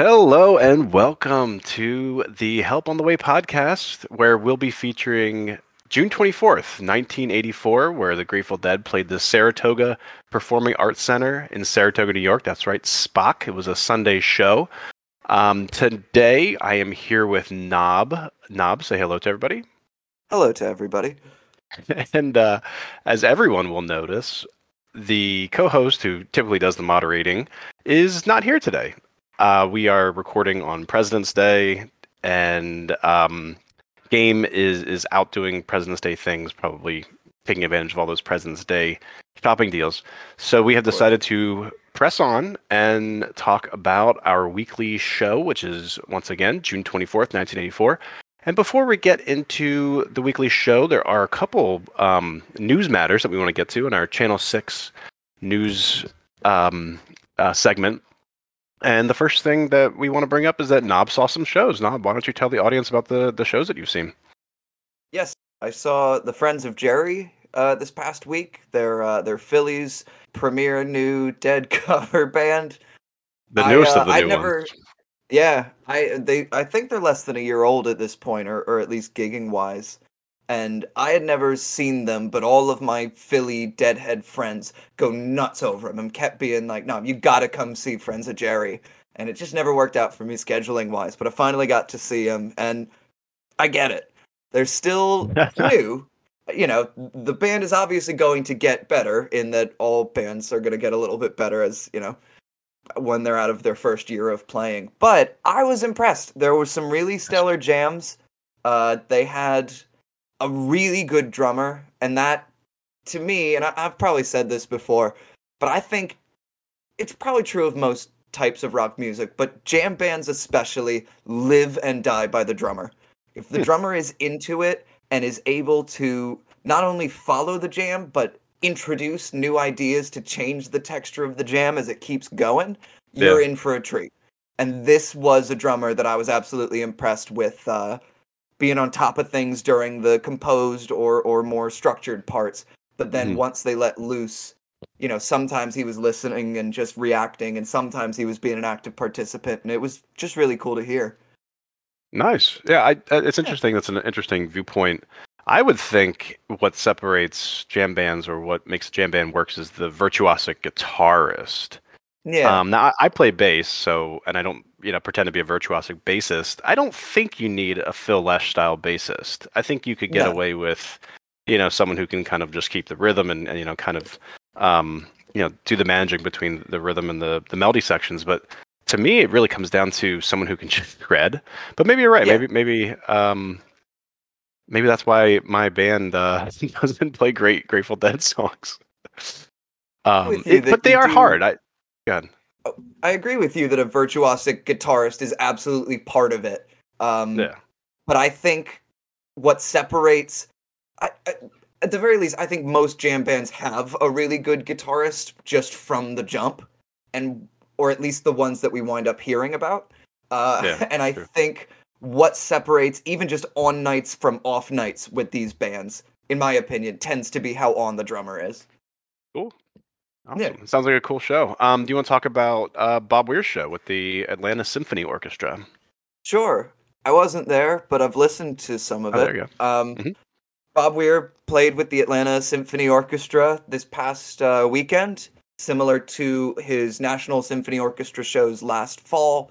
Hello and welcome to the Help on the Way podcast, where we'll be featuring June 24th, 1984, where the Grateful Dead played the Saratoga Performing Arts Center in Saratoga, New York. That's right, Spock. It was a Sunday show. Um, today, I am here with Knob. Knob, say hello to everybody. Hello to everybody. and uh, as everyone will notice, the co-host who typically does the moderating is not here today. Uh, we are recording on President's Day, and um, Game is is out doing President's Day things, probably taking advantage of all those President's Day shopping deals. So we have decided to press on and talk about our weekly show, which is once again June twenty fourth, nineteen eighty four. And before we get into the weekly show, there are a couple um, news matters that we want to get to in our Channel 6 news um, uh, segment. And the first thing that we want to bring up is that Knob saw some shows. Knob, why don't you tell the audience about the, the shows that you've seen? Yes, I saw The Friends of Jerry uh, this past week. Their, uh, their Philly's premier new Dead cover band. The newest I, of the I new never, ones. Yeah, I they I think they're less than a year old at this point, or or at least gigging wise. And I had never seen them, but all of my Philly Deadhead friends go nuts over them and kept being like, "No, you got to come see Friends of Jerry." And it just never worked out for me scheduling wise. But I finally got to see them, and I get it. They're still new. You know, the band is obviously going to get better in that all bands are going to get a little bit better as you know when they're out of their first year of playing. But I was impressed. There were some really stellar jams. Uh, they had a really good drummer, and that, to me, and I, I've probably said this before, but I think it's probably true of most types of rock music, but jam bands especially live and die by the drummer. If the Hmm. drummer is into it and is able to not only follow the jam, but introduce new ideas to change the texture of the jam as it keeps going, you're in for a treat. And this was a drummer that I was absolutely impressed with uh, being on top of things during the composed or or more structured parts. But then Mhm. once they let loose, you know, sometimes he was listening and just reacting, and sometimes he was being an active participant, and it was just really cool to hear. Nice. Yeah, I, uh, it's interesting. That's an interesting viewpoint. I would think what separates jam bands or what makes a jam band works is the virtuosic guitarist. Yeah, Um, now I, I play bass, so and I don't you know pretend to be a virtuosic bassist. I don't think you need a Phil Lesh style bassist. I think you could get No. away with you know someone who can kind of just keep the rhythm and, and you know kind of um, you know do the managing between the rhythm and the the melody sections. But to me, it really comes down to someone who can just shred. But maybe you're right. Yeah. Maybe maybe um, maybe that's why my band uh, doesn't play great Grateful Dead songs. Um, it- but they are do- hard. I, God. I agree with you that a virtuosic guitarist is absolutely part of it. Um, Yeah. But I think what separates, I, I, at the very least, I think most jam bands have a really good guitarist just from the jump, and or at least the ones that we wind up hearing about. Uh, Yeah, and I true. think what separates even just on nights from off nights with these bands, in my opinion, tends to be how on the drummer is. Cool. Awesome. Yeah. Sounds like a cool show. Um, do you want to talk about uh, Bob Weir's show with the Atlanta Symphony Orchestra? Sure. I wasn't there, but I've listened to some of Oh, it. there you Um, Mhm. Bob Weir played with the Atlanta Symphony Orchestra this past uh, weekend, similar to his National Symphony Orchestra shows last fall.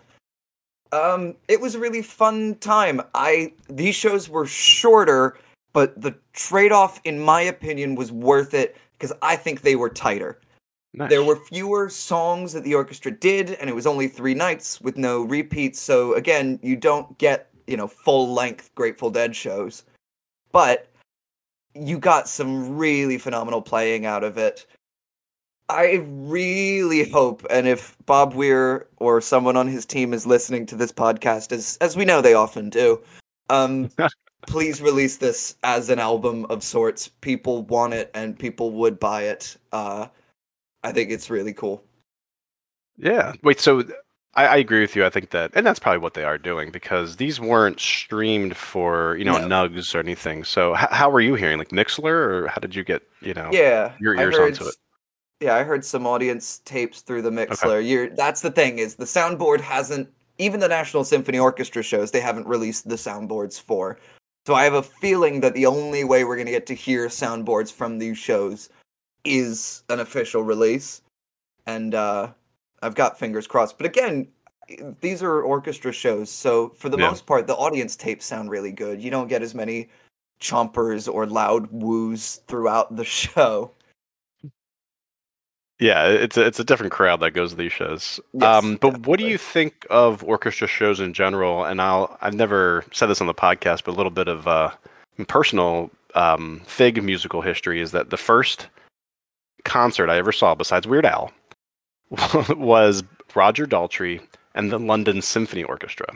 Um, it was a really fun time. I these shows were shorter, but the trade-off, in my opinion, was worth it because I think they were tighter. Nice. There were fewer songs that the orchestra did, and it was only three nights with no repeats. So again, you don't get you know full length Grateful Dead shows, but you got some really phenomenal playing out of it. I really hope, and if Bob Weir or someone on his team is listening to this podcast, as as we know they often do, um, please release this as an album of sorts. People want it, and people would buy it. Uh, I think it's really cool. Yeah. Wait. So I, I agree with you. I think that, and that's probably what they are doing because these weren't streamed for you know No. nugs or anything. So h- how were you hearing? Like Mixlr, or how did you get you know? Yeah, your I ears heard onto it. Yeah, I heard some audience tapes through the Mixlr. You're that's the thing is the soundboard hasn't even the National Symphony Orchestra shows, they haven't released the soundboards for. So I have a feeling that the only way we're going to get to hear soundboards from these shows is an official release. And uh, I've got fingers crossed. But again, these are orchestra shows, so for the Yeah. most part, the audience tapes sound really good. You don't get as many chompers or loud woos throughout the show. Yeah, it's a, it's a different crowd that goes to these shows. Yes, um, but what do you think of orchestra shows in general? And I'll I've never said this on the podcast, but a little bit of uh, personal um, fig musical history is that the first concert I ever saw, besides Weird Al, was Roger Daltrey and the London Symphony Orchestra.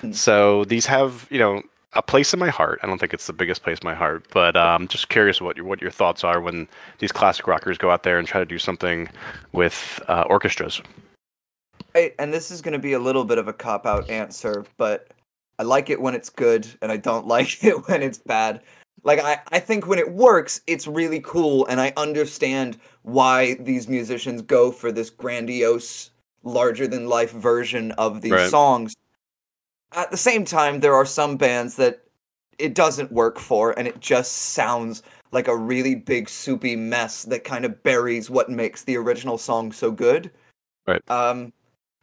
Hmm. So these have you know a place in my heart. I don't think it's the biggest place in my heart, but um, just curious what your what your thoughts are when these classic rockers go out there and try to do something with uh, orchestras. I, and this is going to be a little bit of a cop out answer, but I like it when it's good, and I don't like it when it's bad. Like I, I think when it works, it's really cool, and I understand why these musicians go for this grandiose, larger than life version of these Right. songs. At the same time, there are some bands that it doesn't work for, and it just sounds like a really big soupy mess that kind of buries what makes the original song so good. Right. Um,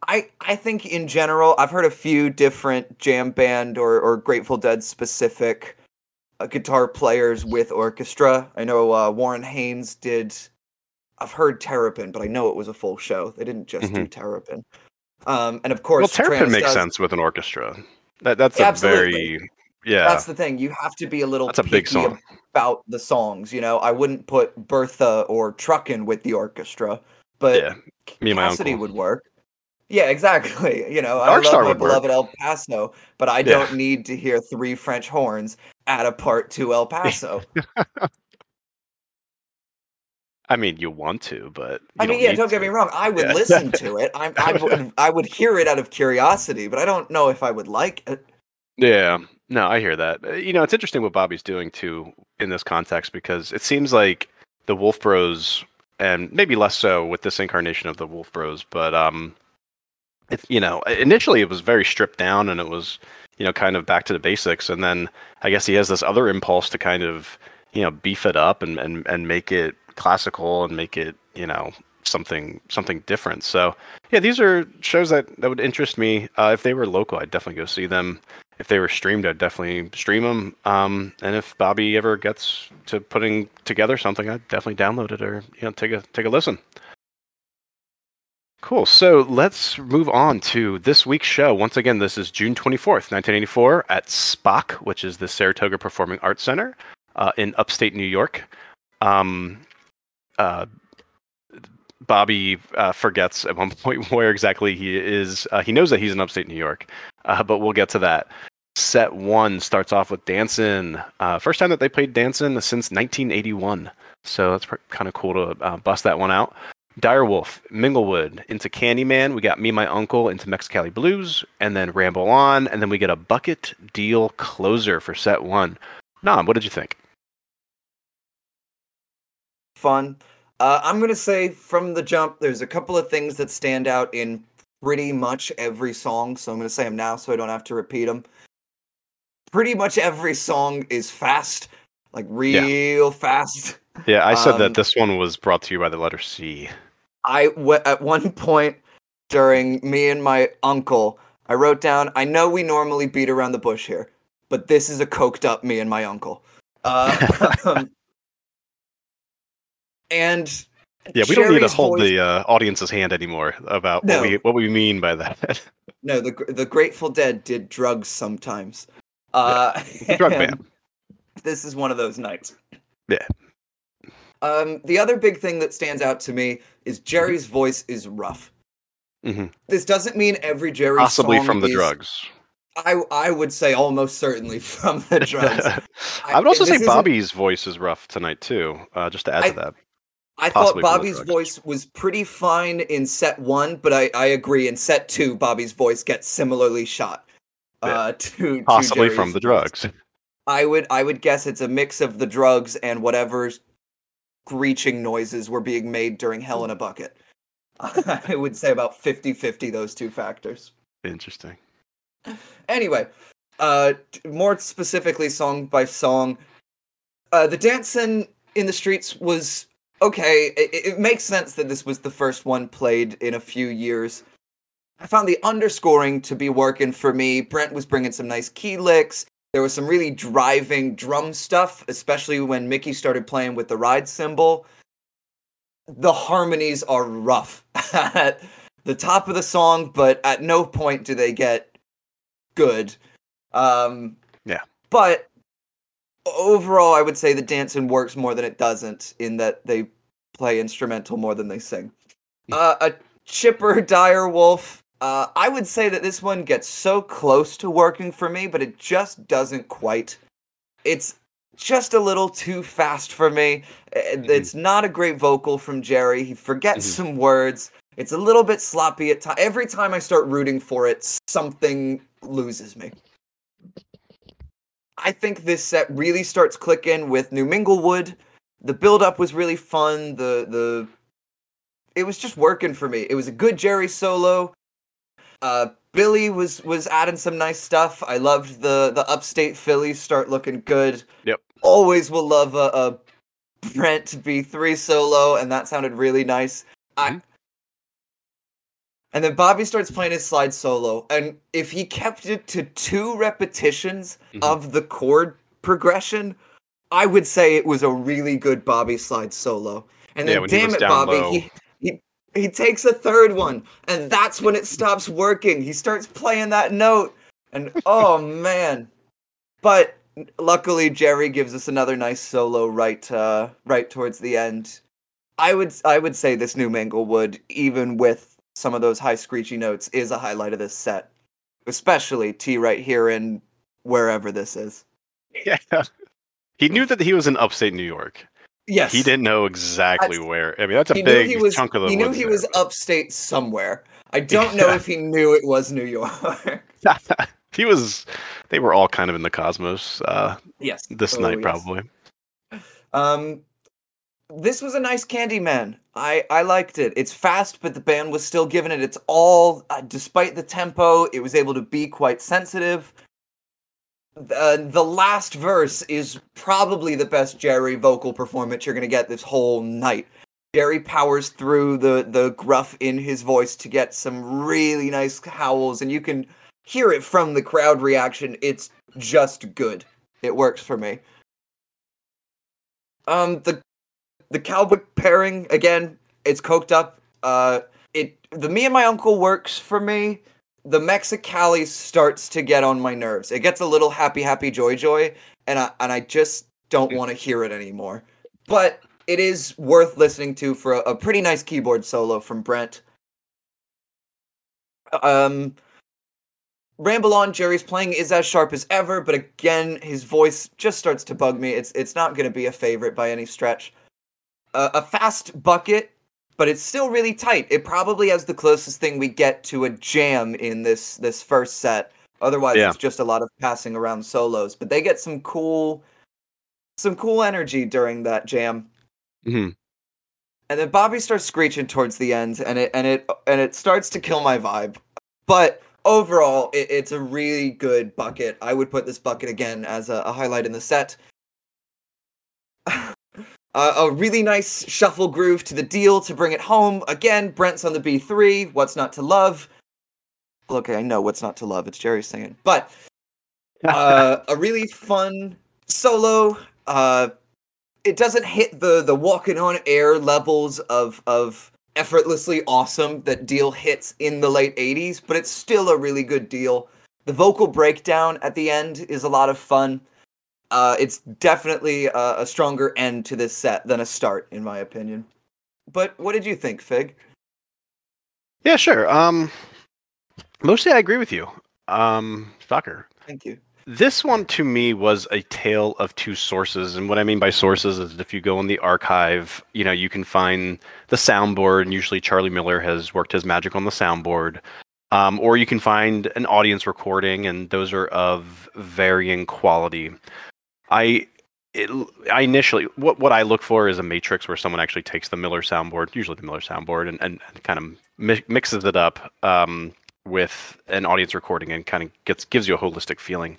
I I think in general, I've heard a few different jam band or or Grateful Dead specific guitar players with orchestra. I know uh, Warren Haynes did. I've heard Terrapin, but I know it was a full show. They didn't just do Terrapin. Um, and of Mm-hmm. Well, Terrapin Trans makes does- sense with an orchestra. That that's a Absolutely. very yeah. That's the thing. You have to be a little That's a big song. about the songs. You know, I wouldn't put Bertha or Truckin' with the orchestra, but Yeah, me and my Cassidy would work. Yeah, exactly. You know, I Dark love my beloved El Paso, but I Yeah. don't need to hear three French horns at a part two El Paso. I mean, you want to, but I mean, don't yeah, don't get to. me wrong. I would Yeah. listen to it. I, I would, I would hear it out of curiosity, but I don't know if I would like it. Yeah, no, I hear that. Uh, You know, it's interesting what Bobby's doing too in this context because it seems like the Wolf Bros, and maybe less so with this incarnation of the Wolf Bros, but um, you know, initially it was very stripped down and it was you know kind of back to the basics, and then I guess he has this other impulse to kind of you know beef it up and and and make it classical and make it you know something something different. So yeah, these are shows that that would interest me. Uh, if they were local, I'd definitely go see them if they were streamed, I'd definitely stream them. Um, and if Bobby ever gets to putting together something, I'd definitely download it or you know take a take a listen. Cool. So let's move on to this week's show. Once again, this is June 24th, 1984, at SPAC, which is the Saratoga Performing Arts Center uh, in upstate New York. Um, uh, Bobby uh, forgets at one point where exactly he is. Uh, he knows that he's in upstate New York, uh, but we'll get to that. Set one starts off with Dancing. Uh, first time that they played Dancing since 1981. So that's kind of cool to bust that one out. Direwolf, Minglewood into Candyman. We got Me My Uncle into Mexicali Blues, and then Ramble On, and then we get a bucket deal closer for set one. Nam, what did you think? Fun. Uh, I'm gonna say from the jump, there's a couple of things that stand out in pretty much every song. So I'm gonna say them now, so I don't have to repeat them. Pretty much every song is fast, like real fast. Yeah, I said Um, that this one was brought to you by the letter C. I w- at one point during me and my uncle, I wrote down, I know we normally beat around the bush here, but this is a coked up me and my uncle. Uh, um, and Yeah, we don't need to hold voice- the uh, audience's hand anymore about No. what we what we mean by that. No, the the Grateful Dead did drugs sometimes. Uh, The drug ban. This is one of those nights. Yeah. Um, the other big thing that stands out to me is Jerry's voice is rough. Mhm. This doesn't mean every Jerry Possibly from the is- drugs. I I would say almost certainly from the drugs. I would also say Bobby's voice is rough tonight too. Uh, just to add I- to that. I possibly thought Bobby's voice was pretty fine in set one, but I, I agree in set two, Bobby's voice gets similarly shot. Uh, to to Possibly from the drugs. I would I would guess it's a mix of the drugs and whatever screeching noises were being made during Hell in a Bucket. I would say about 50-50 those two factors. Interesting. Anyway, uh, more specifically, song by song, uh, the dancing in the streets was okay. It, it makes sense that this was the first one played in a few years. I found the underscoring to be working for me. Brent was bringing some nice key licks. There was some really driving drum stuff, especially when Mickey started playing with the ride cymbal. The harmonies are rough at the top of the song, but at no point do they get good. Um, Yeah. But overall, I would say the dancing works more than it doesn't in that they play instrumental more than they sing. Uh, a chipper dire wolf. Uh, I would say that this one gets so close to working for me, but it just doesn't quite. It's just a little too fast for me. Uh, It's not a great vocal from Jerry. He forgets Mhm. some words. It's a little bit sloppy at times. Every time I start rooting for it, something loses me. I think this set really starts clicking with New Minglewood. The build up was really fun. The the it was just working for me. It was a good Jerry solo. Uh, Billy was was adding some nice stuff. I loved the the upstate Phillies start looking good. Yep. Always will love a, a Brent B3 solo, and that sounded really nice. I Mhm. and then Bobby starts playing his slide solo, and if he kept it to two repetitions Mhm. of the chord progression, I would say it was a really good Bobby slide solo. And Yeah, then, he damn it, Bobby, he, he takes a third one, and that's when it stops working. He starts playing that note, and oh man! But luckily, Jerry gives us another nice solo right uh, right towards the end. I would I would say this new Minglewood, even with some of those high screechy notes, is a highlight of this set, especially T right here in wherever this is. Yeah. He knew that he was in upstate New York. Yes, He didn't know exactly That's- where. I mean, that's a big he was. chunk of the he knew he there, was upstate somewhere. I don't know if he knew it was New York. he was. They were all kind of in the cosmos uh, yes, this Oh, night, yes. probably. Um, this was a nice Candyman. I I liked it. It's fast, but the band was still giving it its all. Uh, despite the tempo, it was able to be quite sensitive. Uh, the last verse is probably the best Jerry vocal performance you're gonna get this whole night. Jerry powers through the the gruff in his voice to get some really nice howls, and you can hear it from the crowd reaction. It's just good. It works for me. Um, the the cowboy pairing again. It's coked up. Uh, it the me and my uncle works for me. The Mexicali starts to get on my nerves. It gets a little happy, happy, joy, joy, and I and I just don't want to hear it anymore. But it is worth listening to for a, a pretty nice keyboard solo from Brent. Um, Ramble on, Jerry's playing is as sharp as ever, but again, his voice just starts to bug me. It's it's not going to be a favorite by any stretch. Uh, a fast bucket, but it's still really tight. It probably has the closest thing we get to a jam in this this first set. Otherwise, Yeah. it's just a lot of passing around solos. But they get some cool, some cool energy during that jam. hmm And then Bobby starts screeching towards the end, and it and it and it starts to kill my vibe. But overall, it, it's a really good bucket. I would put this bucket again as a, a highlight in the set. Uh, a really nice shuffle groove to the deal to bring it home. Again, Brent's on the B3. What's not to love? Okay, I know what's not to love. It's Jerry singing, but uh, a really fun solo. Uh, it doesn't hit the the walking on air levels of of effortlessly awesome that deal hits in the late 80s, but it's still a really good deal. The vocal breakdown at the end is a lot of fun. Uh, it's definitely a, a stronger end to this set than a start, in my opinion. But what did you think, Fig? Yeah, sure. Um, mostly I agree with you. Um, Stalker. Thank you. This one to me was a tale of two sources, and what I mean by sources is if you go in the archive, you know you can find the soundboard, and usually Charlie Miller has worked his magic on the soundboard, um, or you can find an audience recording, and those are of varying quality. I it, I initially what what I look for is a matrix where someone actually takes the Miller soundboard, usually the Miller soundboard, and and, and kind of mi- mixes it up um, with an audience recording and kind of gets gives you a holistic feeling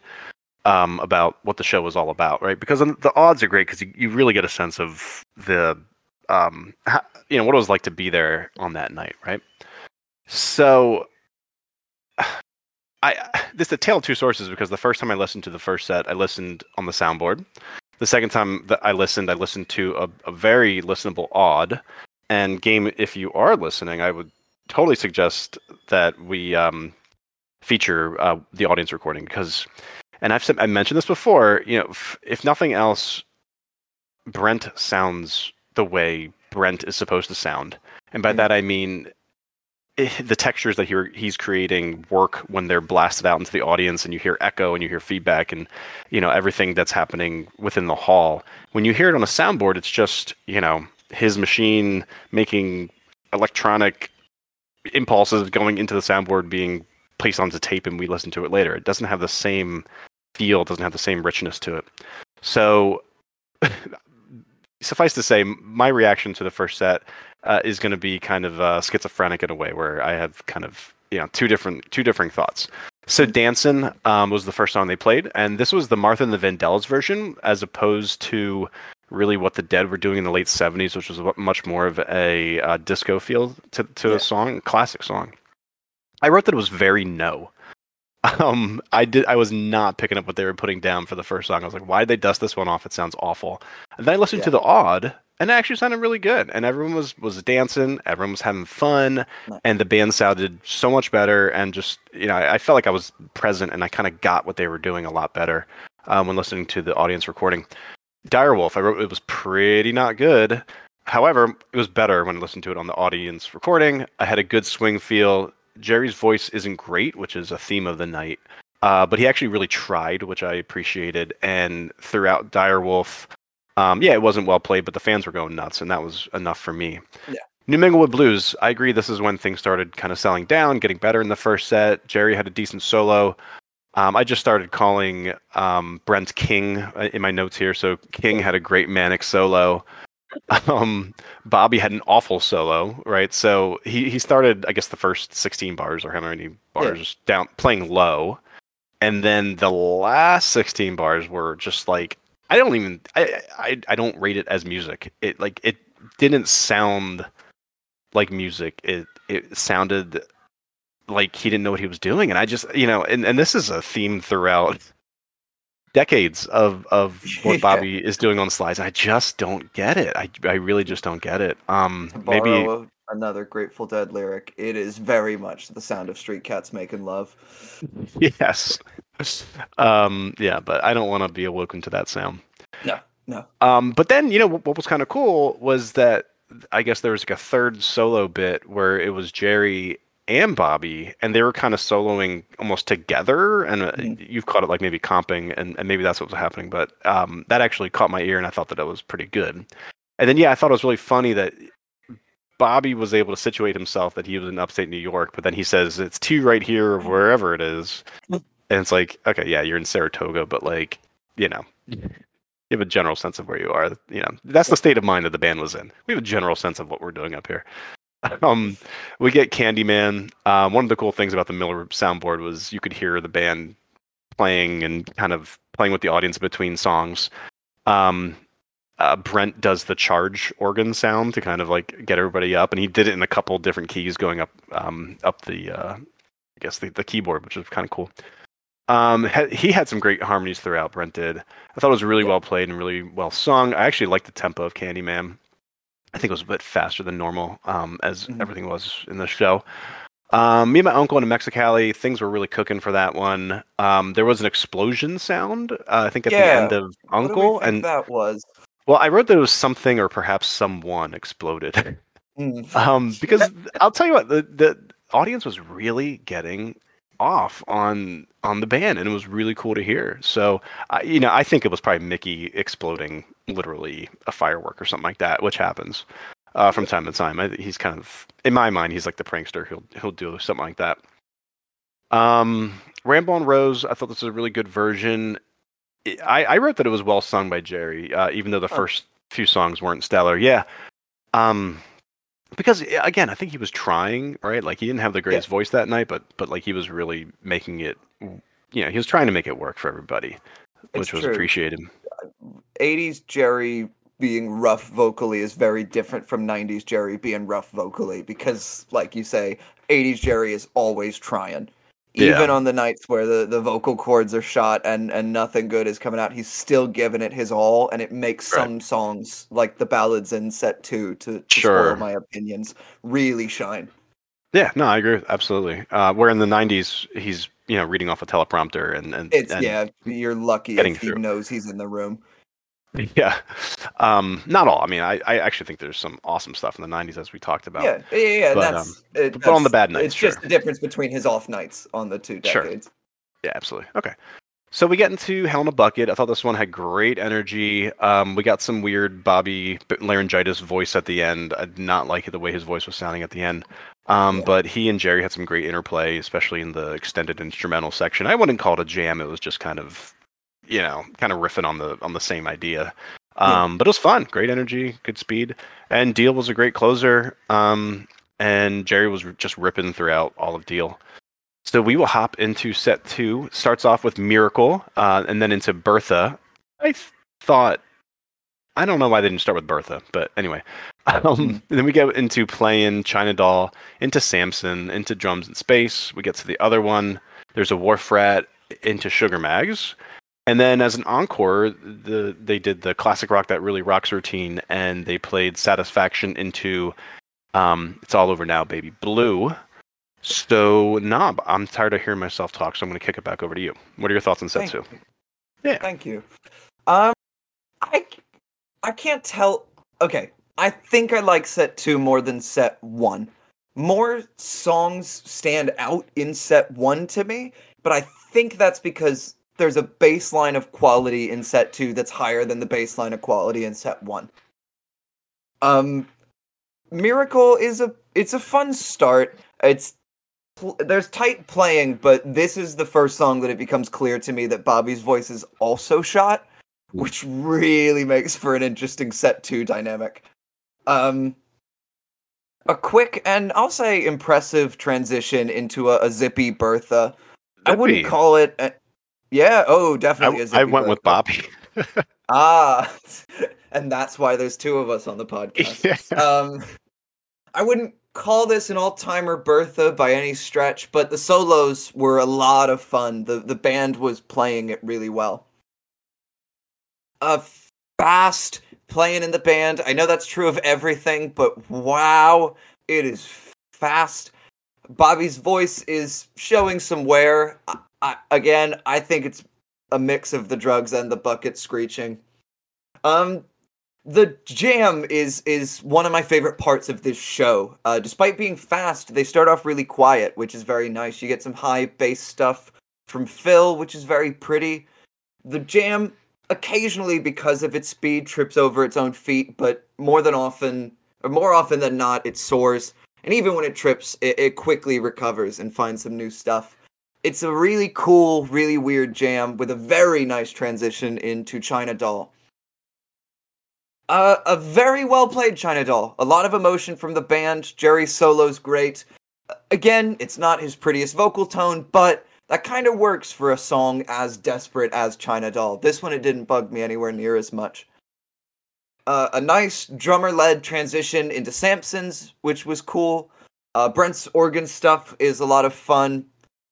um, about what the show was all about, right? Because the odds are great because you, you really get a sense of the um, how, you know what it was like to be there on that night, right? So I this is a tale of two sources because the first time I listened to the first set, I listened on the soundboard. The second time that I listened, I listened to a, a very listenable aud. And game, if you are listening, I would totally suggest that we um, feature uh, the audience recording because, and I've said I mentioned this before. You know, if, if nothing else, Brent sounds the way Brent is supposed to sound, and by mm-hmm. that I mean the textures that he, he's creating work when they're blasted out into the audience and you hear echo and you hear feedback and you know everything that's happening within the hall. When you hear it on a soundboard it's just you know his machine making electronic impulses going into the soundboard being placed onto tape and we listen to it later. It doesn't have the same feel doesn't have the same richness to it. So suffice to say my reaction to the first set uh, is going to be kind of uh, schizophrenic in a way, where I have kind of you know two different two different thoughts. So Dancin' um, was the first song they played, and this was the Martha and the Vandellas version, as opposed to really what the Dead were doing in the late '70s, which was much more of a uh, disco feel to to yeah. the song, classic song. I wrote that it was very no. Um, I did. I was not picking up what they were putting down for the first song. I was like, "Why did they dust this one off? It sounds awful." And then I listened yeah. to the aud, and it actually sounded really good. And everyone was was dancing, everyone was having fun, and the band sounded so much better. And just you know, I, I felt like I was present, and I kind of got what they were doing a lot better um, when listening to the audience recording. Direwolf, I wrote it was pretty not good. However, it was better when I listened to it on the audience recording. I had a good swing feel. Jerry's voice isn't great, which is a theme of the night. Uh, but he actually really tried, which I appreciated. And throughout Direwolf, um, yeah, it wasn't well played, but the fans were going nuts, and that was enough for me. Yeah. New Minglewood Blues, I agree. This is when things started kind of selling down, getting better in the first set. Jerry had a decent solo. Um, I just started calling um, Brent King uh, in my notes here. So King had a great manic solo. Um, Bobby had an awful solo, right? So he, he started, I guess, the first 16 bars or how many bars yeah. down playing low. And then the last 16 bars were just like I don't even I, I I don't rate it as music. It like it didn't sound like music. It it sounded like he didn't know what he was doing, and I just you know, and, and this is a theme throughout decades of of what yeah. Bobby is doing on slides. I just don't get it. I I really just don't get it. Um, maybe another Grateful Dead lyric. It is very much the sound of street cats making love. Yes um, yeah, but I don't want to be awoken to that sound. No, no. Um, but then you know what, what was kind of cool was that I guess there was like a third solo bit where it was Jerry and Bobby, and they were kind of soloing almost together. And uh, mm-hmm. you've caught it like maybe comping, and, and maybe that's what was happening. But um, that actually caught my ear, and I thought that it was pretty good. And then yeah, I thought it was really funny that Bobby was able to situate himself that he was in upstate New York, but then he says it's two right here or wherever it is. and it's like okay yeah you're in saratoga but like you know you have a general sense of where you are you know. That's the state of mind that the band was in. We have a general sense of what we're doing up here. Um we get candyman. Um, one of the cool things about the miller soundboard was you could hear the band playing and kind of playing with the audience between songs. Um uh, Brent does the charge organ sound to kind of like get everybody up, and he did it in a couple different keys going up um, up the uh, I guess the, the keyboard, which is kind of cool. Um, he had some great harmonies throughout. Brent did. I thought it was really well played and really well sung. I actually liked the tempo of Candyman. I think it was a bit faster than normal, um, as mm-hmm. everything was in the show. Um, me and my uncle in Mexicali, things were really cooking for that one. Um, there was an explosion sound, uh, I think, at yeah. the end of Uncle, and that was. Well, I wrote that it was something or perhaps someone exploded. Mm. um, because I'll tell you what, the the audience was really getting off on on the band, and it was really cool to hear. So, uh, you know, I think it was probably Mickey exploding literally a firework or something like that, which happens uh, from time to time. I, he's kind of, in my mind, he's like the prankster. He'll he'll do something like that. Um, Ramble On Rose, I thought this was a really good version. I, I wrote that it was well sung by Jerry, uh, even though the oh. first few songs weren't stellar. Yeah. Um, because again, I think he was trying, right? Like he didn't have the greatest yeah. voice that night, but but like he was really making it. You know, he was trying to make it work for everybody, it's which was true. appreciated. 80s Jerry being rough vocally is very different from 90s Jerry being rough vocally because, like you say, 80s Jerry is always trying. Even yeah. on the nights where the, the vocal cords are shot and, and nothing good is coming out, he's still giving it his all, and it makes right. some songs like the ballads in set two to, to sure. spoil my opinions really shine. Yeah, no, I agree. Absolutely. Uh, where in the '90s, he's you know reading off a teleprompter and and it's and yeah. You're lucky if he through. knows he's in the room. Yeah, um, not all. I mean, I, I actually think there's some awesome stuff in the '90s as we talked about. Yeah, yeah, yeah. But, that's, um, it, but on the bad nights, it's sure. just the difference between his off nights on the two decades. Sure. Yeah, absolutely. Okay. So we get into Hell in a Bucket. I thought this one had great energy. Um, we got some weird Bobby laryngitis voice at the end. I did not like it, the way his voice was sounding at the end. Um, yeah. But he and Jerry had some great interplay, especially in the extended instrumental section. I wouldn't call it a jam. It was just kind of, you know, kind of riffing on the on the same idea. Um, yeah. But it was fun. Great energy, good speed, and Deal was a great closer. Um, and Jerry was just ripping throughout all of Deal. So we will hop into set two. Starts off with Miracle, uh, and then into Bertha. I th- thought, I don't know why they didn't start with Bertha, but anyway. Um, then we get into playing China Doll, into Samson, into Drums in Space. We get to the other one. There's a Wharf Rat into Sugar Mags. And then as an encore, the they did the classic rock that really rocks routine, and they played Satisfaction into um, It's All Over Now, Baby Blue. So, Knob, I'm tired of hearing myself talk, so I'm going to kick it back over to you. What are your thoughts on set two? Yeah. Thank you. Um, I, I can't tell. Okay, I think I like set two more than set one. More songs stand out in set one to me, but I think that's because there's a baseline of quality in set two that's higher than the baseline of quality in set one. Um, Miracle is a it's a fun start. It's there's tight playing, but this is the first song that it becomes clear to me that Bobby's voice is also shot, which really makes for an interesting set two dynamic. Um, a quick and I'll say impressive transition into a, a zippy Bertha. Zippy. I wouldn't call it. A, yeah. Oh, definitely. I, I went with Bobby. ah, and that's why there's two of us on the podcast. Yeah. Um, I wouldn't call this an all-timer Bertha by any stretch, but the solos were a lot of fun. The the band was playing it really well. A fast playing in the band. I know that's true of everything, but wow, it is fast. Bobby's voice is showing some wear. I, again, I think it's a mix of the drugs and the bucket screeching. Um, the jam is is one of my favorite parts of this show. Uh, despite being fast, they start off really quiet, which is very nice. You get some high bass stuff from Phil, which is very pretty. The jam occasionally, because of its speed, trips over its own feet, but more than often, or more often than not, it soars. And even when it trips, it, it quickly recovers and finds some new stuff. It's a really cool, really weird jam with a very nice transition into China Doll uh, a very well played China Doll. A lot of emotion from the band. Jerry's solo's great. Again, it's not his prettiest vocal tone, but that kind of works for a song as desperate as China Doll. This one, it didn't bug me anywhere near as much. Uh, a nice drummer led transition into Samson's, which was cool. Uh, Brent's organ stuff is a lot of fun.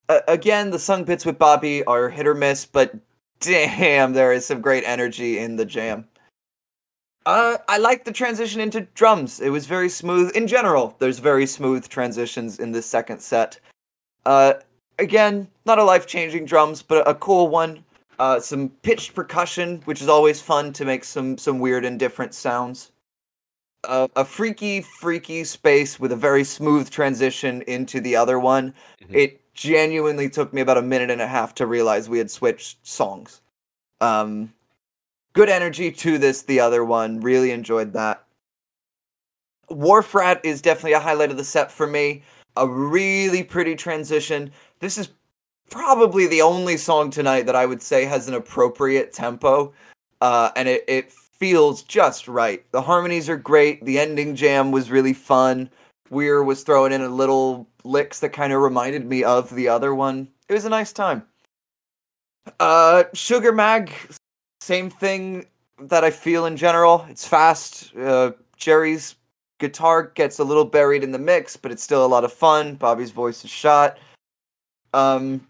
Uh, again, the sung bits with Bobby are hit or miss, but damn, there is some great energy in the jam. Uh, I like the transition into drums. It was very smooth. In general, there's very smooth transitions in this second set. Uh, again, not a life changing drums, but a cool one. Uh, some pitched percussion, which is always fun to make some some weird and different sounds. Uh, a freaky, freaky space with a very smooth transition into the other one. Mm-hmm. It genuinely took me about a minute and a half to realize we had switched songs. Um, good energy to this, the other one. Really enjoyed that. Wharf Rat is definitely a highlight of the set for me. A really pretty transition. This is probably the only song tonight that I would say has an appropriate tempo. Uh, and it, it feels just right. The harmonies are great. The ending jam was really fun. Weir was throwing in a little licks that kind of reminded me of the other one. It was a nice time. Uh, Sugar Mag, same thing that I feel in general. It's fast. Uh, Jerry's guitar gets a little buried in the mix, but it's still a lot of fun. Bobby's voice is shot. Um,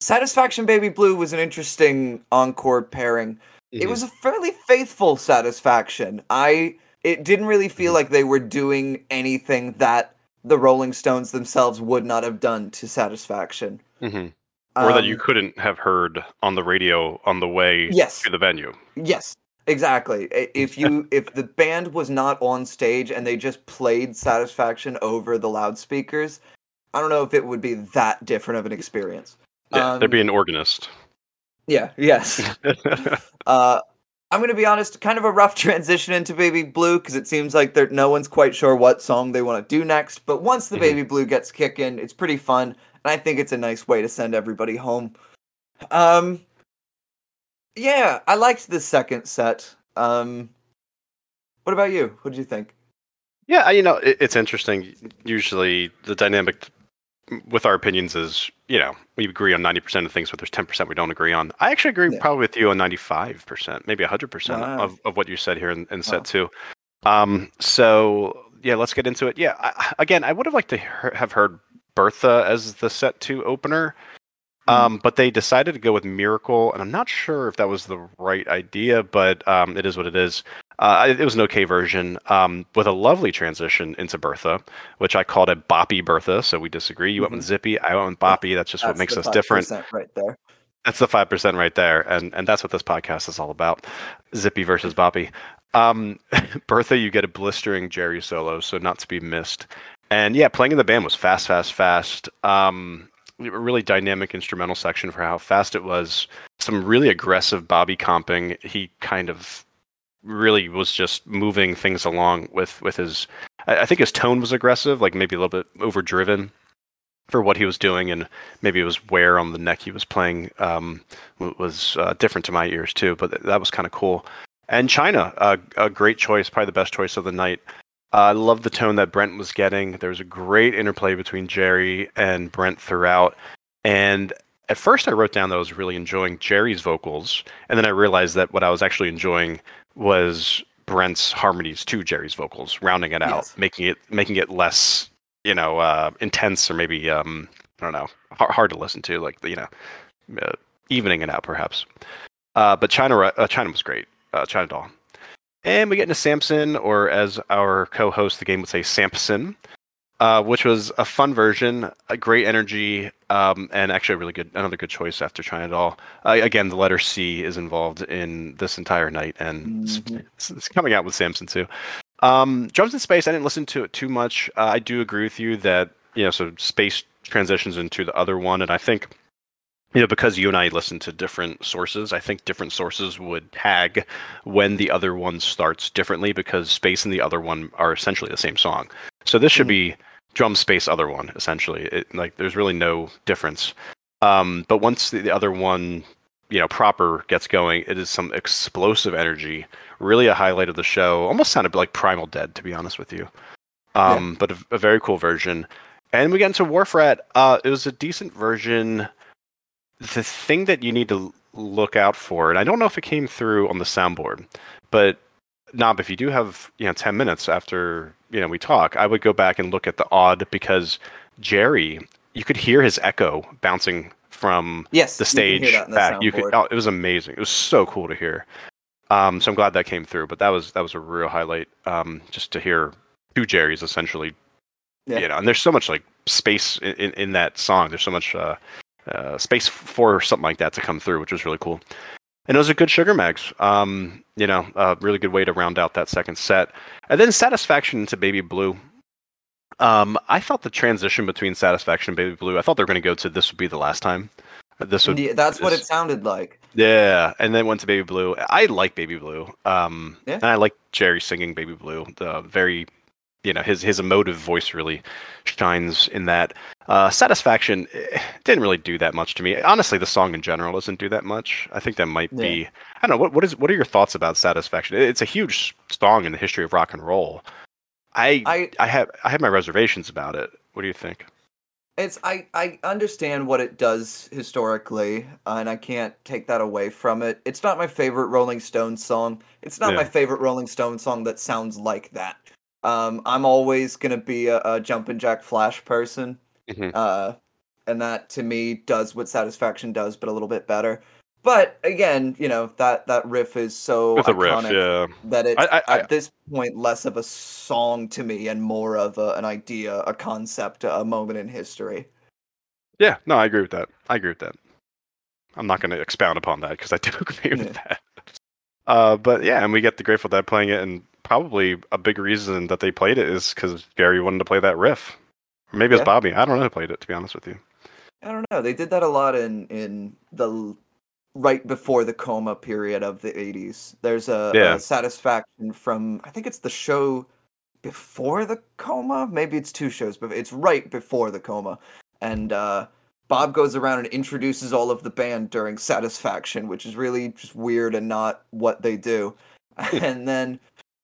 Satisfaction Baby Blue was an interesting encore pairing. Mm-hmm. It was a fairly faithful Satisfaction. I it didn't really feel mm-hmm. like they were doing anything that the Rolling Stones themselves would not have done to Satisfaction. Mm-hmm. Or um, that you um, couldn't have heard on the radio on the way yes. to the venue. Yes, exactly. If you if the band was not on stage and they just played Satisfaction over the loudspeakers, I don't know if it would be that different of an experience. Yeah, um, there'd be an organist. Yeah. Yes. uh, I'm gonna be honest. Kind of a rough transition into Baby Blue because it seems like there no one's quite sure what song they want to do next. But once the mm-hmm. Baby Blue gets kicking, it's pretty fun, and I think it's a nice way to send everybody home. Um. Yeah, I liked the second set. Um. What about you? What did you think? Yeah, you know, it, it's interesting. Usually, the dynamic with our opinions is you know we agree on 90% of things but there's 10% we don't agree on i actually agree yeah. probably with you on 95% maybe 100% wow. of, of what you said here in, in set wow. two um, so yeah let's get into it yeah I, again i would have liked to he- have heard bertha as the set two opener. Um, but they decided to go with Miracle, and I'm not sure if that was the right idea, but um, it is what it is. Uh, it was an okay version um, with a lovely transition into Bertha, which I called a boppy Bertha. So we disagree. You mm-hmm. went with. Zippy. I went with boppy. That's just that's what makes us different. Right there. That's the five percent right there, and and that's what this podcast is all about: Zippy versus Boppy. Um, Bertha, you get a blistering Jerry solo, so not to be missed. And yeah, playing in the band was fast, fast, fast. Um, really dynamic instrumental section for how fast it was. Some really aggressive Bobby comping. He kind of really was just moving things along with with his. I, I think his tone was aggressive, like maybe a little bit overdriven for what he was doing, and maybe it was where on the neck he was playing um, was uh, different to my ears too. But that was kind of cool. And China, uh, a great choice, probably the best choice of the night. Uh, I love the tone that Brent was getting. There was a great interplay between Jerry and Brent throughout. And at first, I wrote down that I was really enjoying Jerry's vocals, and then I realized that what I was actually enjoying was Brent's harmonies to Jerry's vocals, rounding it out, yes. making it making it less, you know, uh, intense or maybe um, I don't know, hard, hard, to listen to, like you know, uh, evening it out perhaps. Uh, but China uh, China was great, uh, China Doll, and we get into Samson, or as our co-host the game would say, Samson, uh, which was a fun version, a great energy, um, and actually a really good, another good choice after China Doll. Uh, again, the letter C is involved in this entire night, and mm-hmm. it's, it's, coming out with Samson too. Um, Drums in Space, I didn't listen to it too much. Uh, I do agree with you that you know, so space transitions into the other one, and I think you know, because you and I listen to different sources, I think different sources would tag when the other one starts differently because space and the other one are essentially the same song. So this should mm-hmm. be drum space other one essentially. It, like there's really no difference. Um, but once the, the, other one, you know, proper gets going, it is some explosive energy. Really a highlight of the show. Almost sounded like Primal Dead, to be honest with you. Um, yeah. But a, a, very cool version. And we get into Wharf Rat. Uh, it was a decent version. The thing that you need to look out for, and I don't know if it came through on the soundboard, but Knob, if you do have you know ten minutes after you know we talk, I would go back and look at the aud because Jerry, you could hear his echo bouncing from yes, the stage you back. You could. Oh, it was amazing. It was so cool to hear. Um, so I'm glad that came through. But that was that was a real highlight. Um, just to hear two Jerrys essentially. Yeah. You know, and there's so much like space in, in, in that song. There's so much uh, uh, space for something like that to come through, which was really cool and those are good sugar mags. Um, you know, a really good way to round out that second set. And then Satisfaction to Baby Blue. Um, I thought the transition between Satisfaction and Baby Blue, I thought they were going to go to this would be the last time. This would. Yeah, that's this, what it sounded like. Yeah, and then went to Baby Blue. I like Baby Blue. Um, yeah. and I like Jerry singing Baby Blue. The very you know his his emotive voice really shines in that. Uh, Satisfaction eh, didn't really do that much to me. Honestly, the song in general doesn't do that much. I think that might Yeah. be. I don't know. What what is what are your thoughts about Satisfaction? It's a huge song in the history of rock and roll. I I I have I have my reservations about it. What do you think? It's I I understand what it does historically, uh, and I can't take that away from it. It's not my favorite Rolling Stones song. It's not my favorite Rolling Stones song that sounds like that. Um, I'm always gonna be a, a Jumpin' Jack Flash person, Mhm. uh, and that to me does what Satisfaction does, but a little bit better. But again, you know that that riff is so With the riff, yeah. that it's I- I- at this point less of a song to me and more of a, an idea, a concept, a moment in history. Yeah, no, I agree with that. I agree with that. I'm not going to expound upon that because I do agree with Yeah. that. Uh, but yeah, and we get the Grateful Dead playing it, and probably a big reason that they played it is because Jerry wanted to play that riff. Or maybe it's Yeah. Bobby. I don't know who played it, to be honest with you. I don't know. They did that a lot in in the right before the coma period of the 80s. There's a, Yeah. a satisfaction from I think it's the show before the coma. Maybe it's two shows, but it's right before the coma. And uh Bob goes around and introduces all of the band during Satisfaction, which is really just weird and not what they do. and then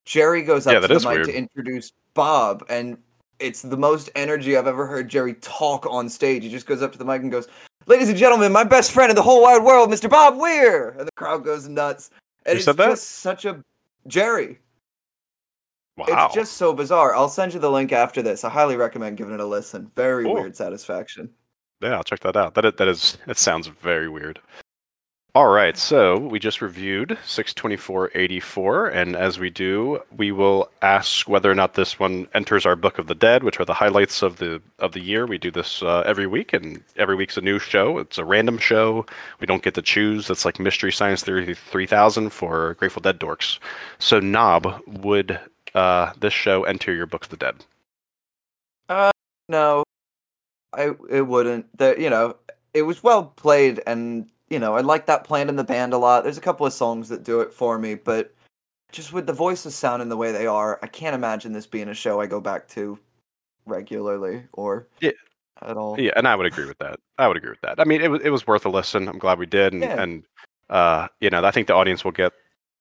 Jerry goes up Yeah, to the mic weird. to introduce Bob, and it's the most energy I've ever heard Jerry talk on stage. He just goes up to the mic and goes, "Ladies and gentlemen, my best friend in the whole wide world, Mr. Bob Weir," and the crowd goes nuts. And Who it's said that? just such a Jerry. Wow. It's just so bizarre. I'll send you the link after this. I highly recommend giving it a listen. Very Cool. weird satisfaction. Yeah, I'll check that out. That is, that is it sounds very weird. All right, so we just reviewed 62484 and as we do, we will ask whether or not this one enters our book of the dead, which are the highlights of the of the year. We do this uh, every week and every week's a new show. It's a random show. We don't get to choose. It's like Mystery Science Theater 3000 for Grateful Dead dorks. So Knob, would uh, this show enter your book of the dead? Uh, No, I it wouldn't. The you know it was well played, and you know I like that playing in the band a lot. There's a couple of songs that do it for me, but just with the voices sounding the way they are, I can't imagine this being a show I go back to regularly or Yeah. at all. Yeah, and I would agree with that. I would agree with that. I mean, it was it was worth a listen. I'm glad we did, and Yeah. and uh, you know, I think the audience will get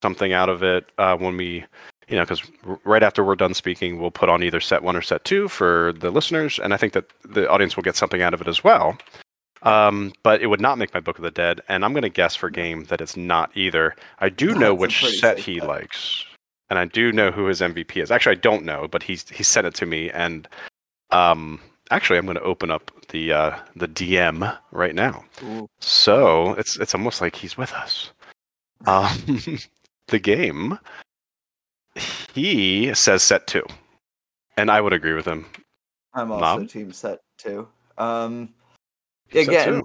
something out of it uh, when we, you know, because right after we're done speaking, we'll put on either set one or set two for the listeners, and I think that the audience will get something out of it as well. Um, but it would not make my book of the dead, and I'm going to guess for game that it's not either. I do know which set he bet. likes, and I do know who his MVP is. Actually, I don't know, but he's he sent it to me, and um, actually, I'm going to open up the uh, the DM right now. Ooh. So it's it's almost like he's with us. Um, the game. He says set two, and I would agree with him. I'm also Mom? team set two. Um, again,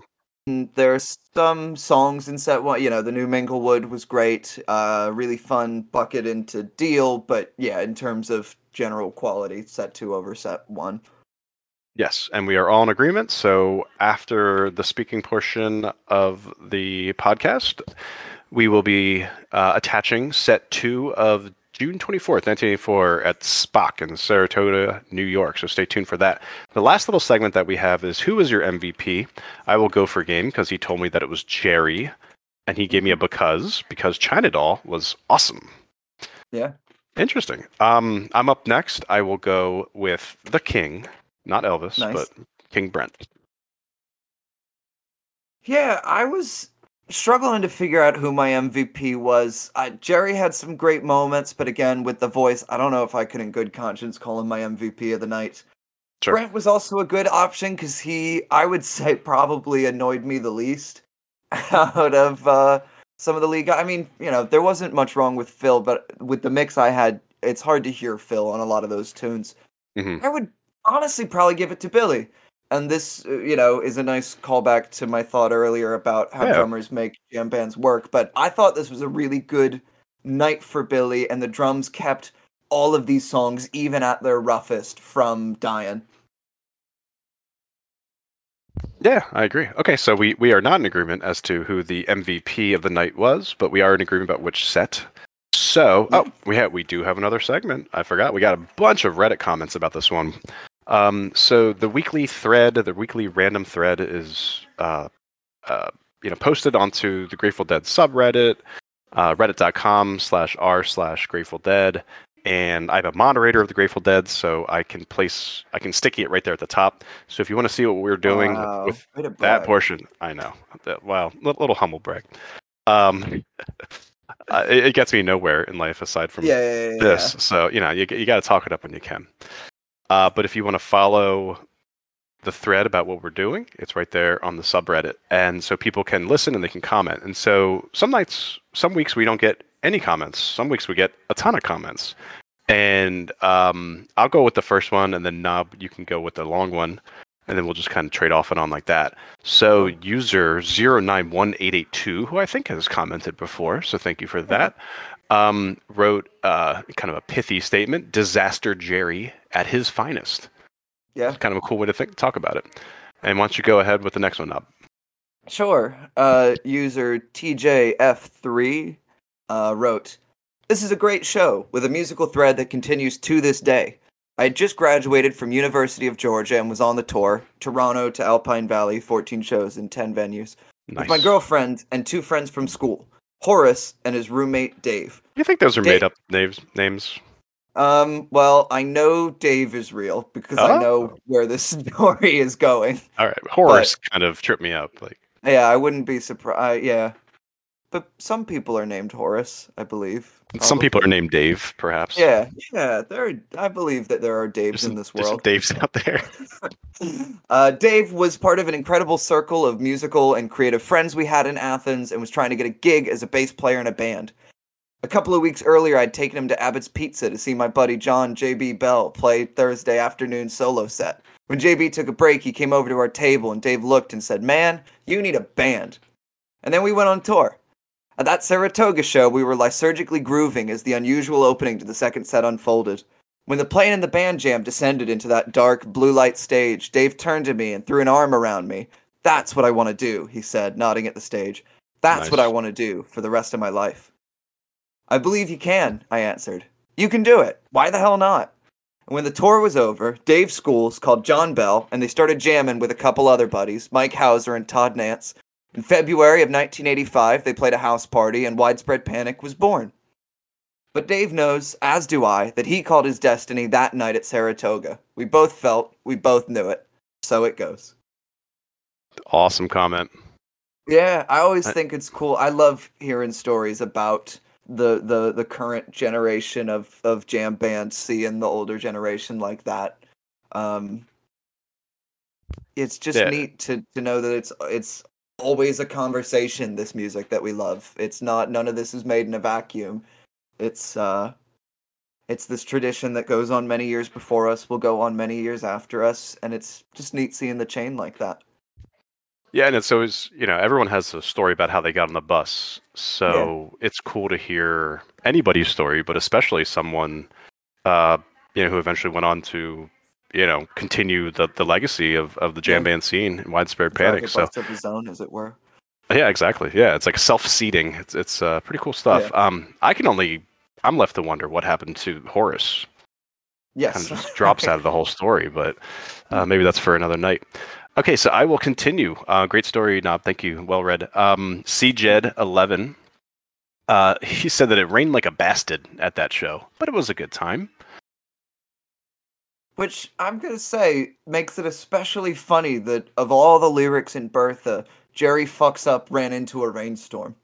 There's some songs in set one. You know, the new Minglewood was great. Uh, really fun bucket into deal. But yeah, in terms of general quality, set two over set one. Yes, and we are all in agreement. So after the speaking portion of the podcast, we will be uh, attaching set two of June 24th, 1984 at SPAC in Saratoga, New York. So stay tuned for that. The last little segment that we have is Who is your MVP? I will go for game because he told me that it was Jerry, and he gave me a because, because China Doll was awesome. Yeah. Interesting. Um, I'm up next. I will go with the King, not Elvis, Nice. but King Brent. Yeah, I was struggling to figure out who my MVP was. Uh, Jerry had some great moments, but again, with the voice, I don't know if I could, in good conscience, call him my MVP of the night. Sure. Brent was also a good option because he, I would say, probably annoyed me the least out of uh, some of the league. I mean, you know, there wasn't much wrong with Phil, but with the mix I had, it's hard to hear Phil on a lot of those tunes. Mhm. I would honestly probably give it to Billy. And this, uh, you know, is a nice callback to my thought earlier about how Yeah. drummers make jam bands work. But I thought this was a really good night for Billy, and the drums kept all of these songs, even at their roughest, from dying. Yeah, I agree. Okay, so we, we are not in agreement as to who the MVP of the night was, but we are in agreement about which set. So, oh, we have we do have another segment. I forgot. We got a bunch of Reddit comments about this one. Um, so the weekly thread, the weekly random thread, is uh, uh, you know posted onto the Grateful Dead subreddit, uh, reddit.com slash r slash Grateful Dead, and I'm a moderator of the Grateful Dead, so I can place I can sticky it right there at the top. So if you want to see what we're doing Wow, with that portion, I know. That, wow, li- little humble brag. Um, uh, it, it gets me nowhere in life aside from Yeah, yeah, yeah, yeah, this. So you know, you you got to talk it up when you can. Uh, but if you want to follow the thread about what we're doing, it's right there on the subreddit, and so people can listen and they can comment. And so some nights, some weeks we don't get any comments. Some weeks we get a ton of comments. And um, I'll go with the first one, and then Knob, you can go with the long one, and then we'll just kind of trade off and on like that. So user 091882, who I think has commented before, so thank you for that, um, wrote uh, kind of a pithy statement: "Disaster Jerry at his finest." Yeah. Kind of a cool way to think, talk about it. And why don't you go ahead with the next one, Knob? Sure. Uh, user TJF3 uh, wrote, This is a great show with a musical thread that continues to this day. I had just graduated from University of Georgia and was on the tour, Toronto to Alpine Valley, 14 shows in 10 venues, Nice. with my girlfriend and two friends from school, Horace and his roommate Dave. You think those are Dave- made up names? Names? Um, well, I know Dave is real because I Oh. know where this story is going. All right. Horace kind of tripped me up. Like, Yeah, I wouldn't be surprised. Yeah, but some people are named Horace, I believe. some people are named Dave, perhaps. Yeah, yeah. There, are, I believe that there are Daves in this there's some world. Daves out there. Uh, Dave was part of an incredible circle of musical and creative friends we had in Athens, and was trying to get a gig as a bass player in a band. A couple of weeks earlier, I'd taken him to Abbott's Pizza to see my buddy John JB Bell play Thursday afternoon solo set. When JB took a break, he came over to our table, and Dave looked and said, "Man, you need a band." And then we went on tour. At that Saratoga show, we were lysergically grooving as the unusual opening to the second set unfolded. When the Playin' in the Band jam descended into that dark, blue light stage, Dave turned to me and threw an arm around me. That's what I want to do, he said, nodding at the stage. That's what I want to do for the rest of my life. I believe you can, I answered. You can do it. Why the hell not? And when the tour was over, Dave Schools called John Bell and they started jamming with a couple other buddies, Mike Houser and Todd Nance. In February of 1985, they played a house party and Widespread Panic was born. But Dave knows, as do I, that he called his destiny that night at Saratoga. We both felt, we both knew it. So it goes. awesome comment. Yeah, I always I- think it's cool. I love hearing stories about the the the current generation of of jam bands seeing the older generation like that. Um it's just Yeah. neat to to know that it's it's always a conversation this music that we love. It's not none of this is made in a vacuum. It's uh it's this tradition that goes on many years before us, will go on many years after us, and it's just neat seeing the chain like that. Yeah, and it's always you know everyone has a story about how they got on the bus, so it's cool to hear anybody's story, but especially someone uh, you know who eventually went on to you know continue the, the legacy of, of the jam Yeah. band scene and widespread panic. So of his own, as it were. yeah, exactly. Yeah, it's like self seating. It's it's uh, pretty cool stuff. Um, I can only I'm left to wonder what happened to Horace. Yes. kind of just drops out of the whole story, but uh, maybe that's for another night. Okay, so I will continue. Uh, great story, Knob. Thank you. Well read. Um, CJed11. Uh, he said that it rained like a bastard at that show, but it was a good time. Which I'm gonna say makes it especially funny that of all the lyrics in Bertha, Jerry fucks up ran into a rainstorm.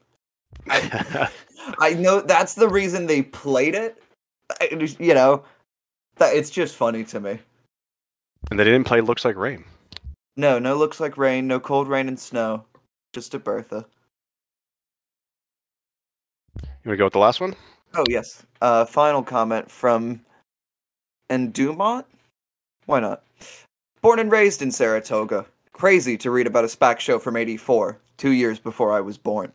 I know that's the reason they played it. I- You know, that it's just funny to me. and they didn't play Looks Like Rain. No, no looks like rain, no cold rain and snow, just a Bertha. You want to go with the last one? Oh yes. Uh, final comment from Endumont. Why not? Born and raised in Saratoga. Crazy to read about a SPAC show from '84, two years before I was born.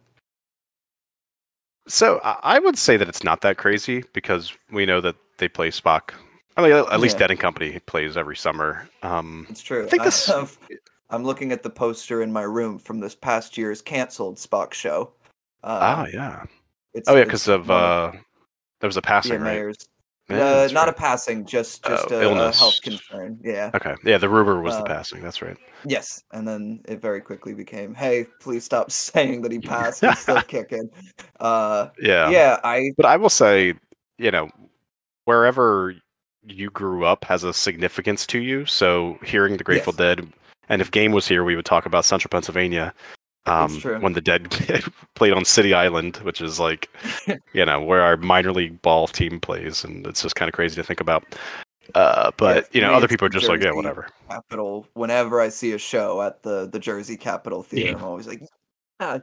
So I would say that it's not that crazy because we know that they play SPAC. I mean, at least Yeah. Dead and Company plays every summer. Um, It's true. I think this- have, I'm looking at the poster in my room from this past year's canceled SPAC show. Uh, ah, yeah. it's, Oh, yeah, because of uh, There was a passing, yeah, right? Mayers. Yeah, uh, not right. a passing, just just Oh, a, a health concern. Yeah. Okay. Yeah, the rumor was the Uh, passing. That's right. Yes, and then it very quickly became, "Hey, please stop saying that he passed. He's still kicking." Uh, Yeah. yeah, I But I will say, you know, wherever you grew up has a significance to you. So hearing the Grateful Yes. Dead, and if Game was here, we would talk about Central Pennsylvania. Um, when the Dead played on City Island, which is like, you know, where our minor league ball team plays, and it's just kind of crazy to think about. Uh, but you know, other people are just like, yeah, whatever. Capitol. Whenever I see a show at the the Jersey Capitol Theater, Yeah. I'm always like, "Yeah,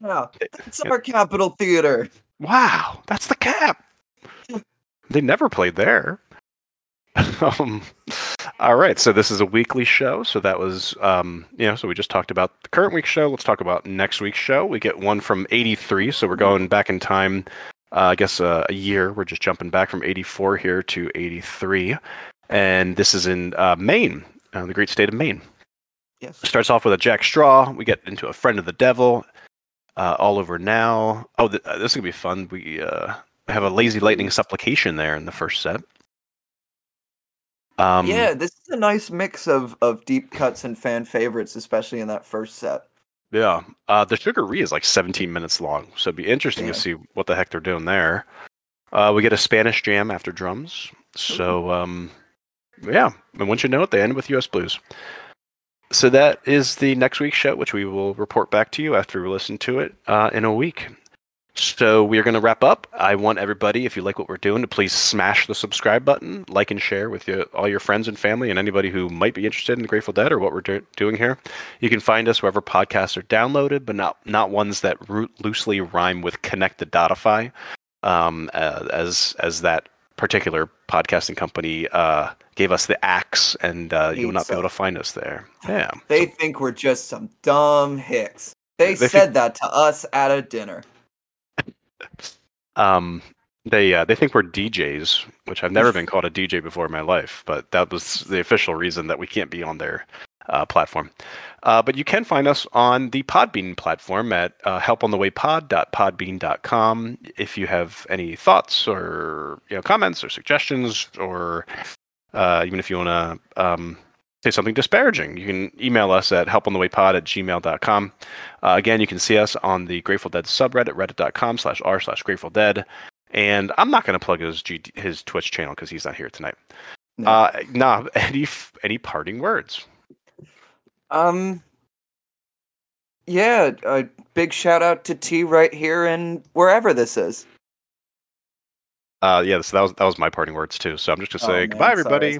yeah, that's Yeah. our Capitol Theater." Wow, that's the cap. They never played there. um, all right, so this is a weekly show. So that was, um, you know, so we just talked about the current week's show. Let's talk about next week's show. We get one from '83, so we're going back in time. Uh, I guess uh, a year. We're just jumping back from '84 here to '83, and this is in uh, Maine, uh, the great state of Maine. Yes. Starts off with a Jack Straw. We get into a friend of the devil. Uh, all over now. Oh, th- uh, this is gonna be fun. We uh, have a lazy lightning supplication there in the first set. Um, yeah, this is a nice mix of of deep cuts and fan favorites, especially in that first set. yeah. Uh, the Sugaree is like 17 minutes long, so it'd be interesting Yeah. to see what the heck they're doing there. Uh, we get a Spanish jam after drums. So um, yeah, and once you know it, they end with U.S. Blues. So that is the next week's show, which we will report back to you after we listen to it uh, in a week. So we are going to wrap up. I want everybody, if you like what we're doing, to please smash the subscribe button, like and share with you, all your friends and family, and anybody who might be interested in the Grateful Dead or what we're do- doing here. You can find us wherever podcasts are downloaded, but not not ones that ro- loosely rhyme with connected datify, um, uh, as as that particular podcasting company uh, gave us the axe, and uh, you will not Hates be able to find us there. Yeah, They So- think we're just some dumb hicks. They, They said that to us at a dinner. Um, they uh, they think we're DJs, which I've never been called a DJ before in my life, but that was the official reason that we can't be on their uh, platform. Uh, but you can find us on the Podbean platform at uh, helponthewaypod.podbean.com. If you have any thoughts or you know comments or suggestions, or uh, even if you want to um, say something disparaging, you can email us at helponthewaypod at gmail.com. Uh, again, you can see us on the Grateful Dead subreddit, reddit.com slash r slash Grateful Dead. And I'm not going to plug his G- his Twitch channel because he's not here tonight. No. Uh, nah, any f- any parting words? Um. Yeah, a big shout out to T right here and wherever this is. Uh, yeah, so that was that was my parting words too. So I'm just gonna Oh, say man, goodbye, everybody.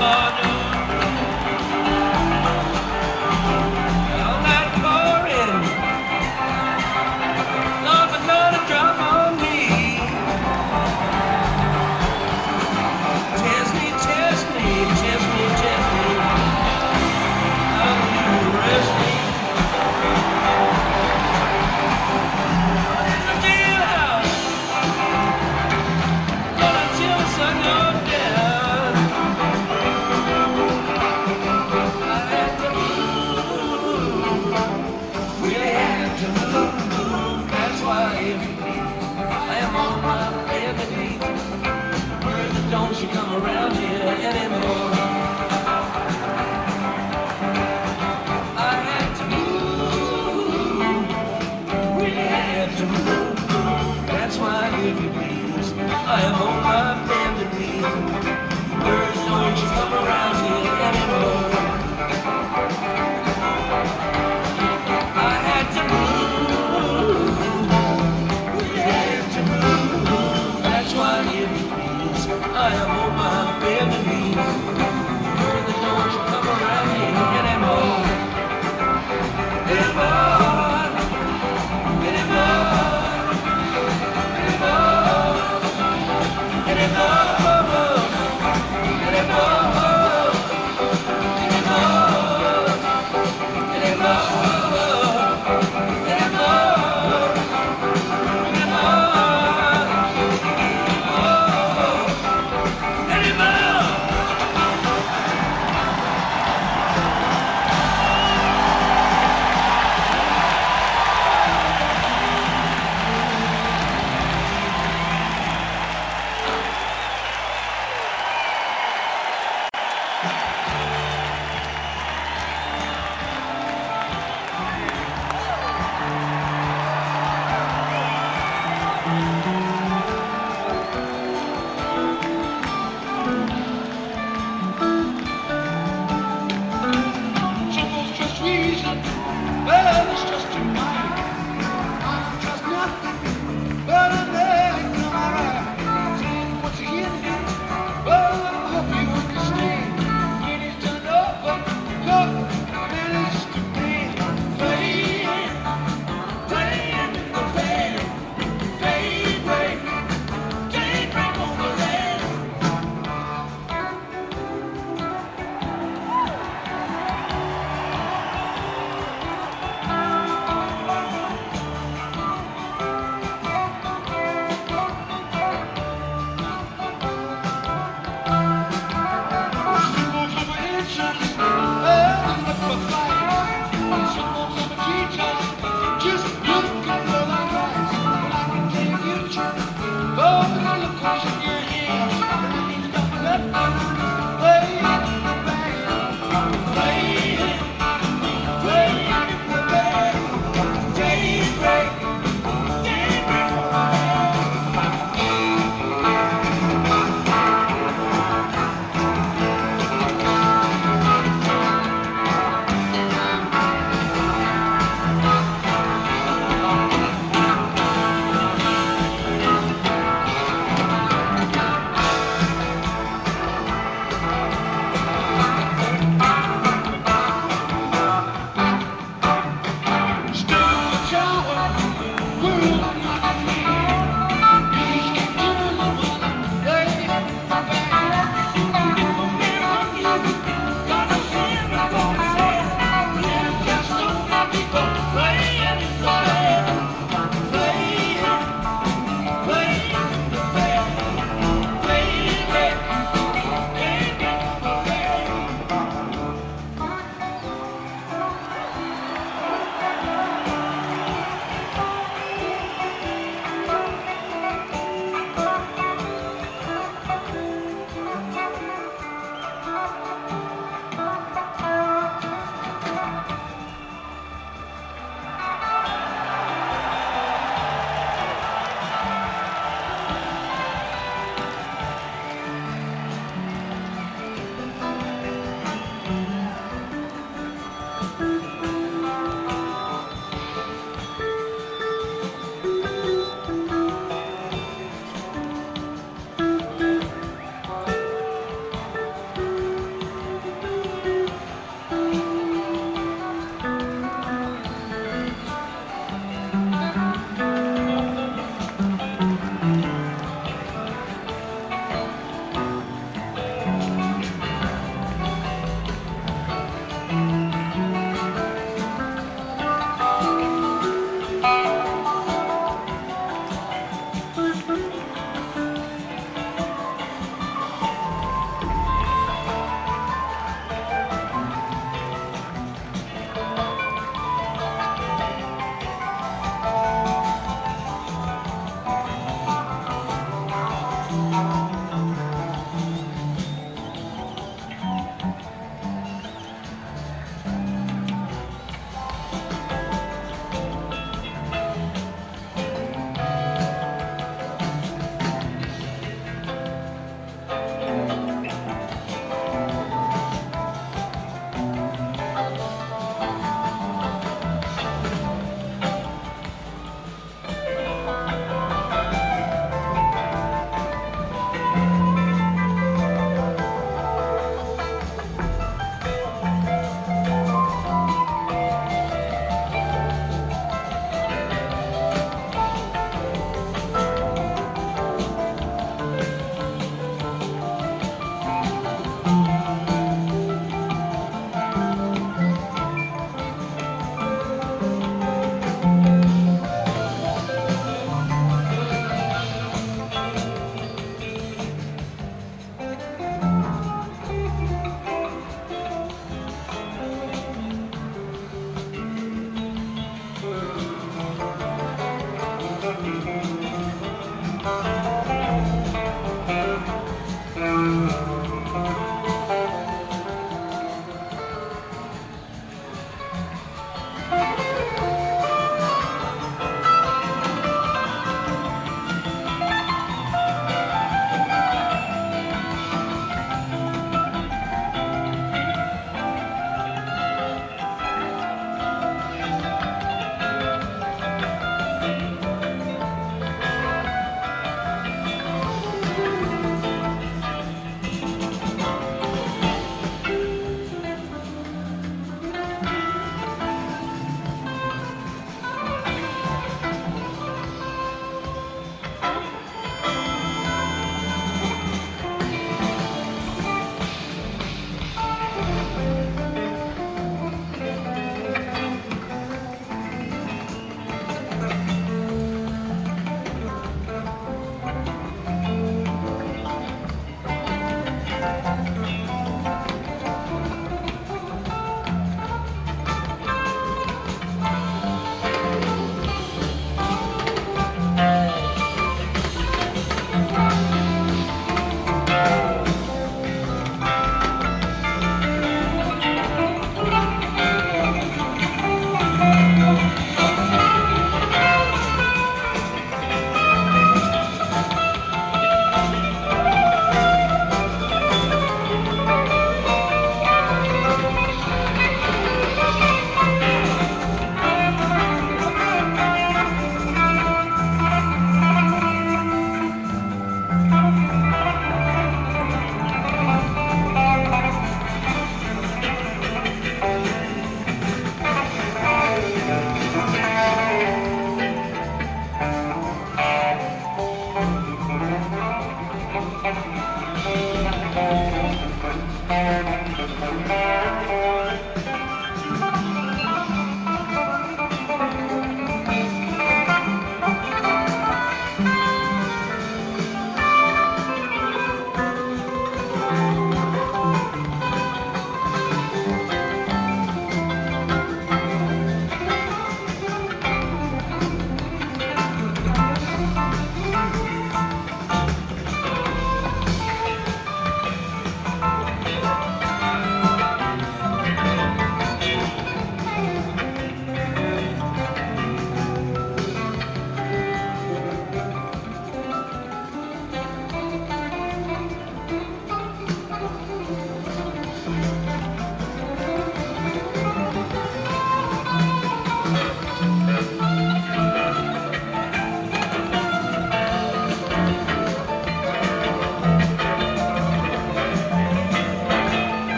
Stole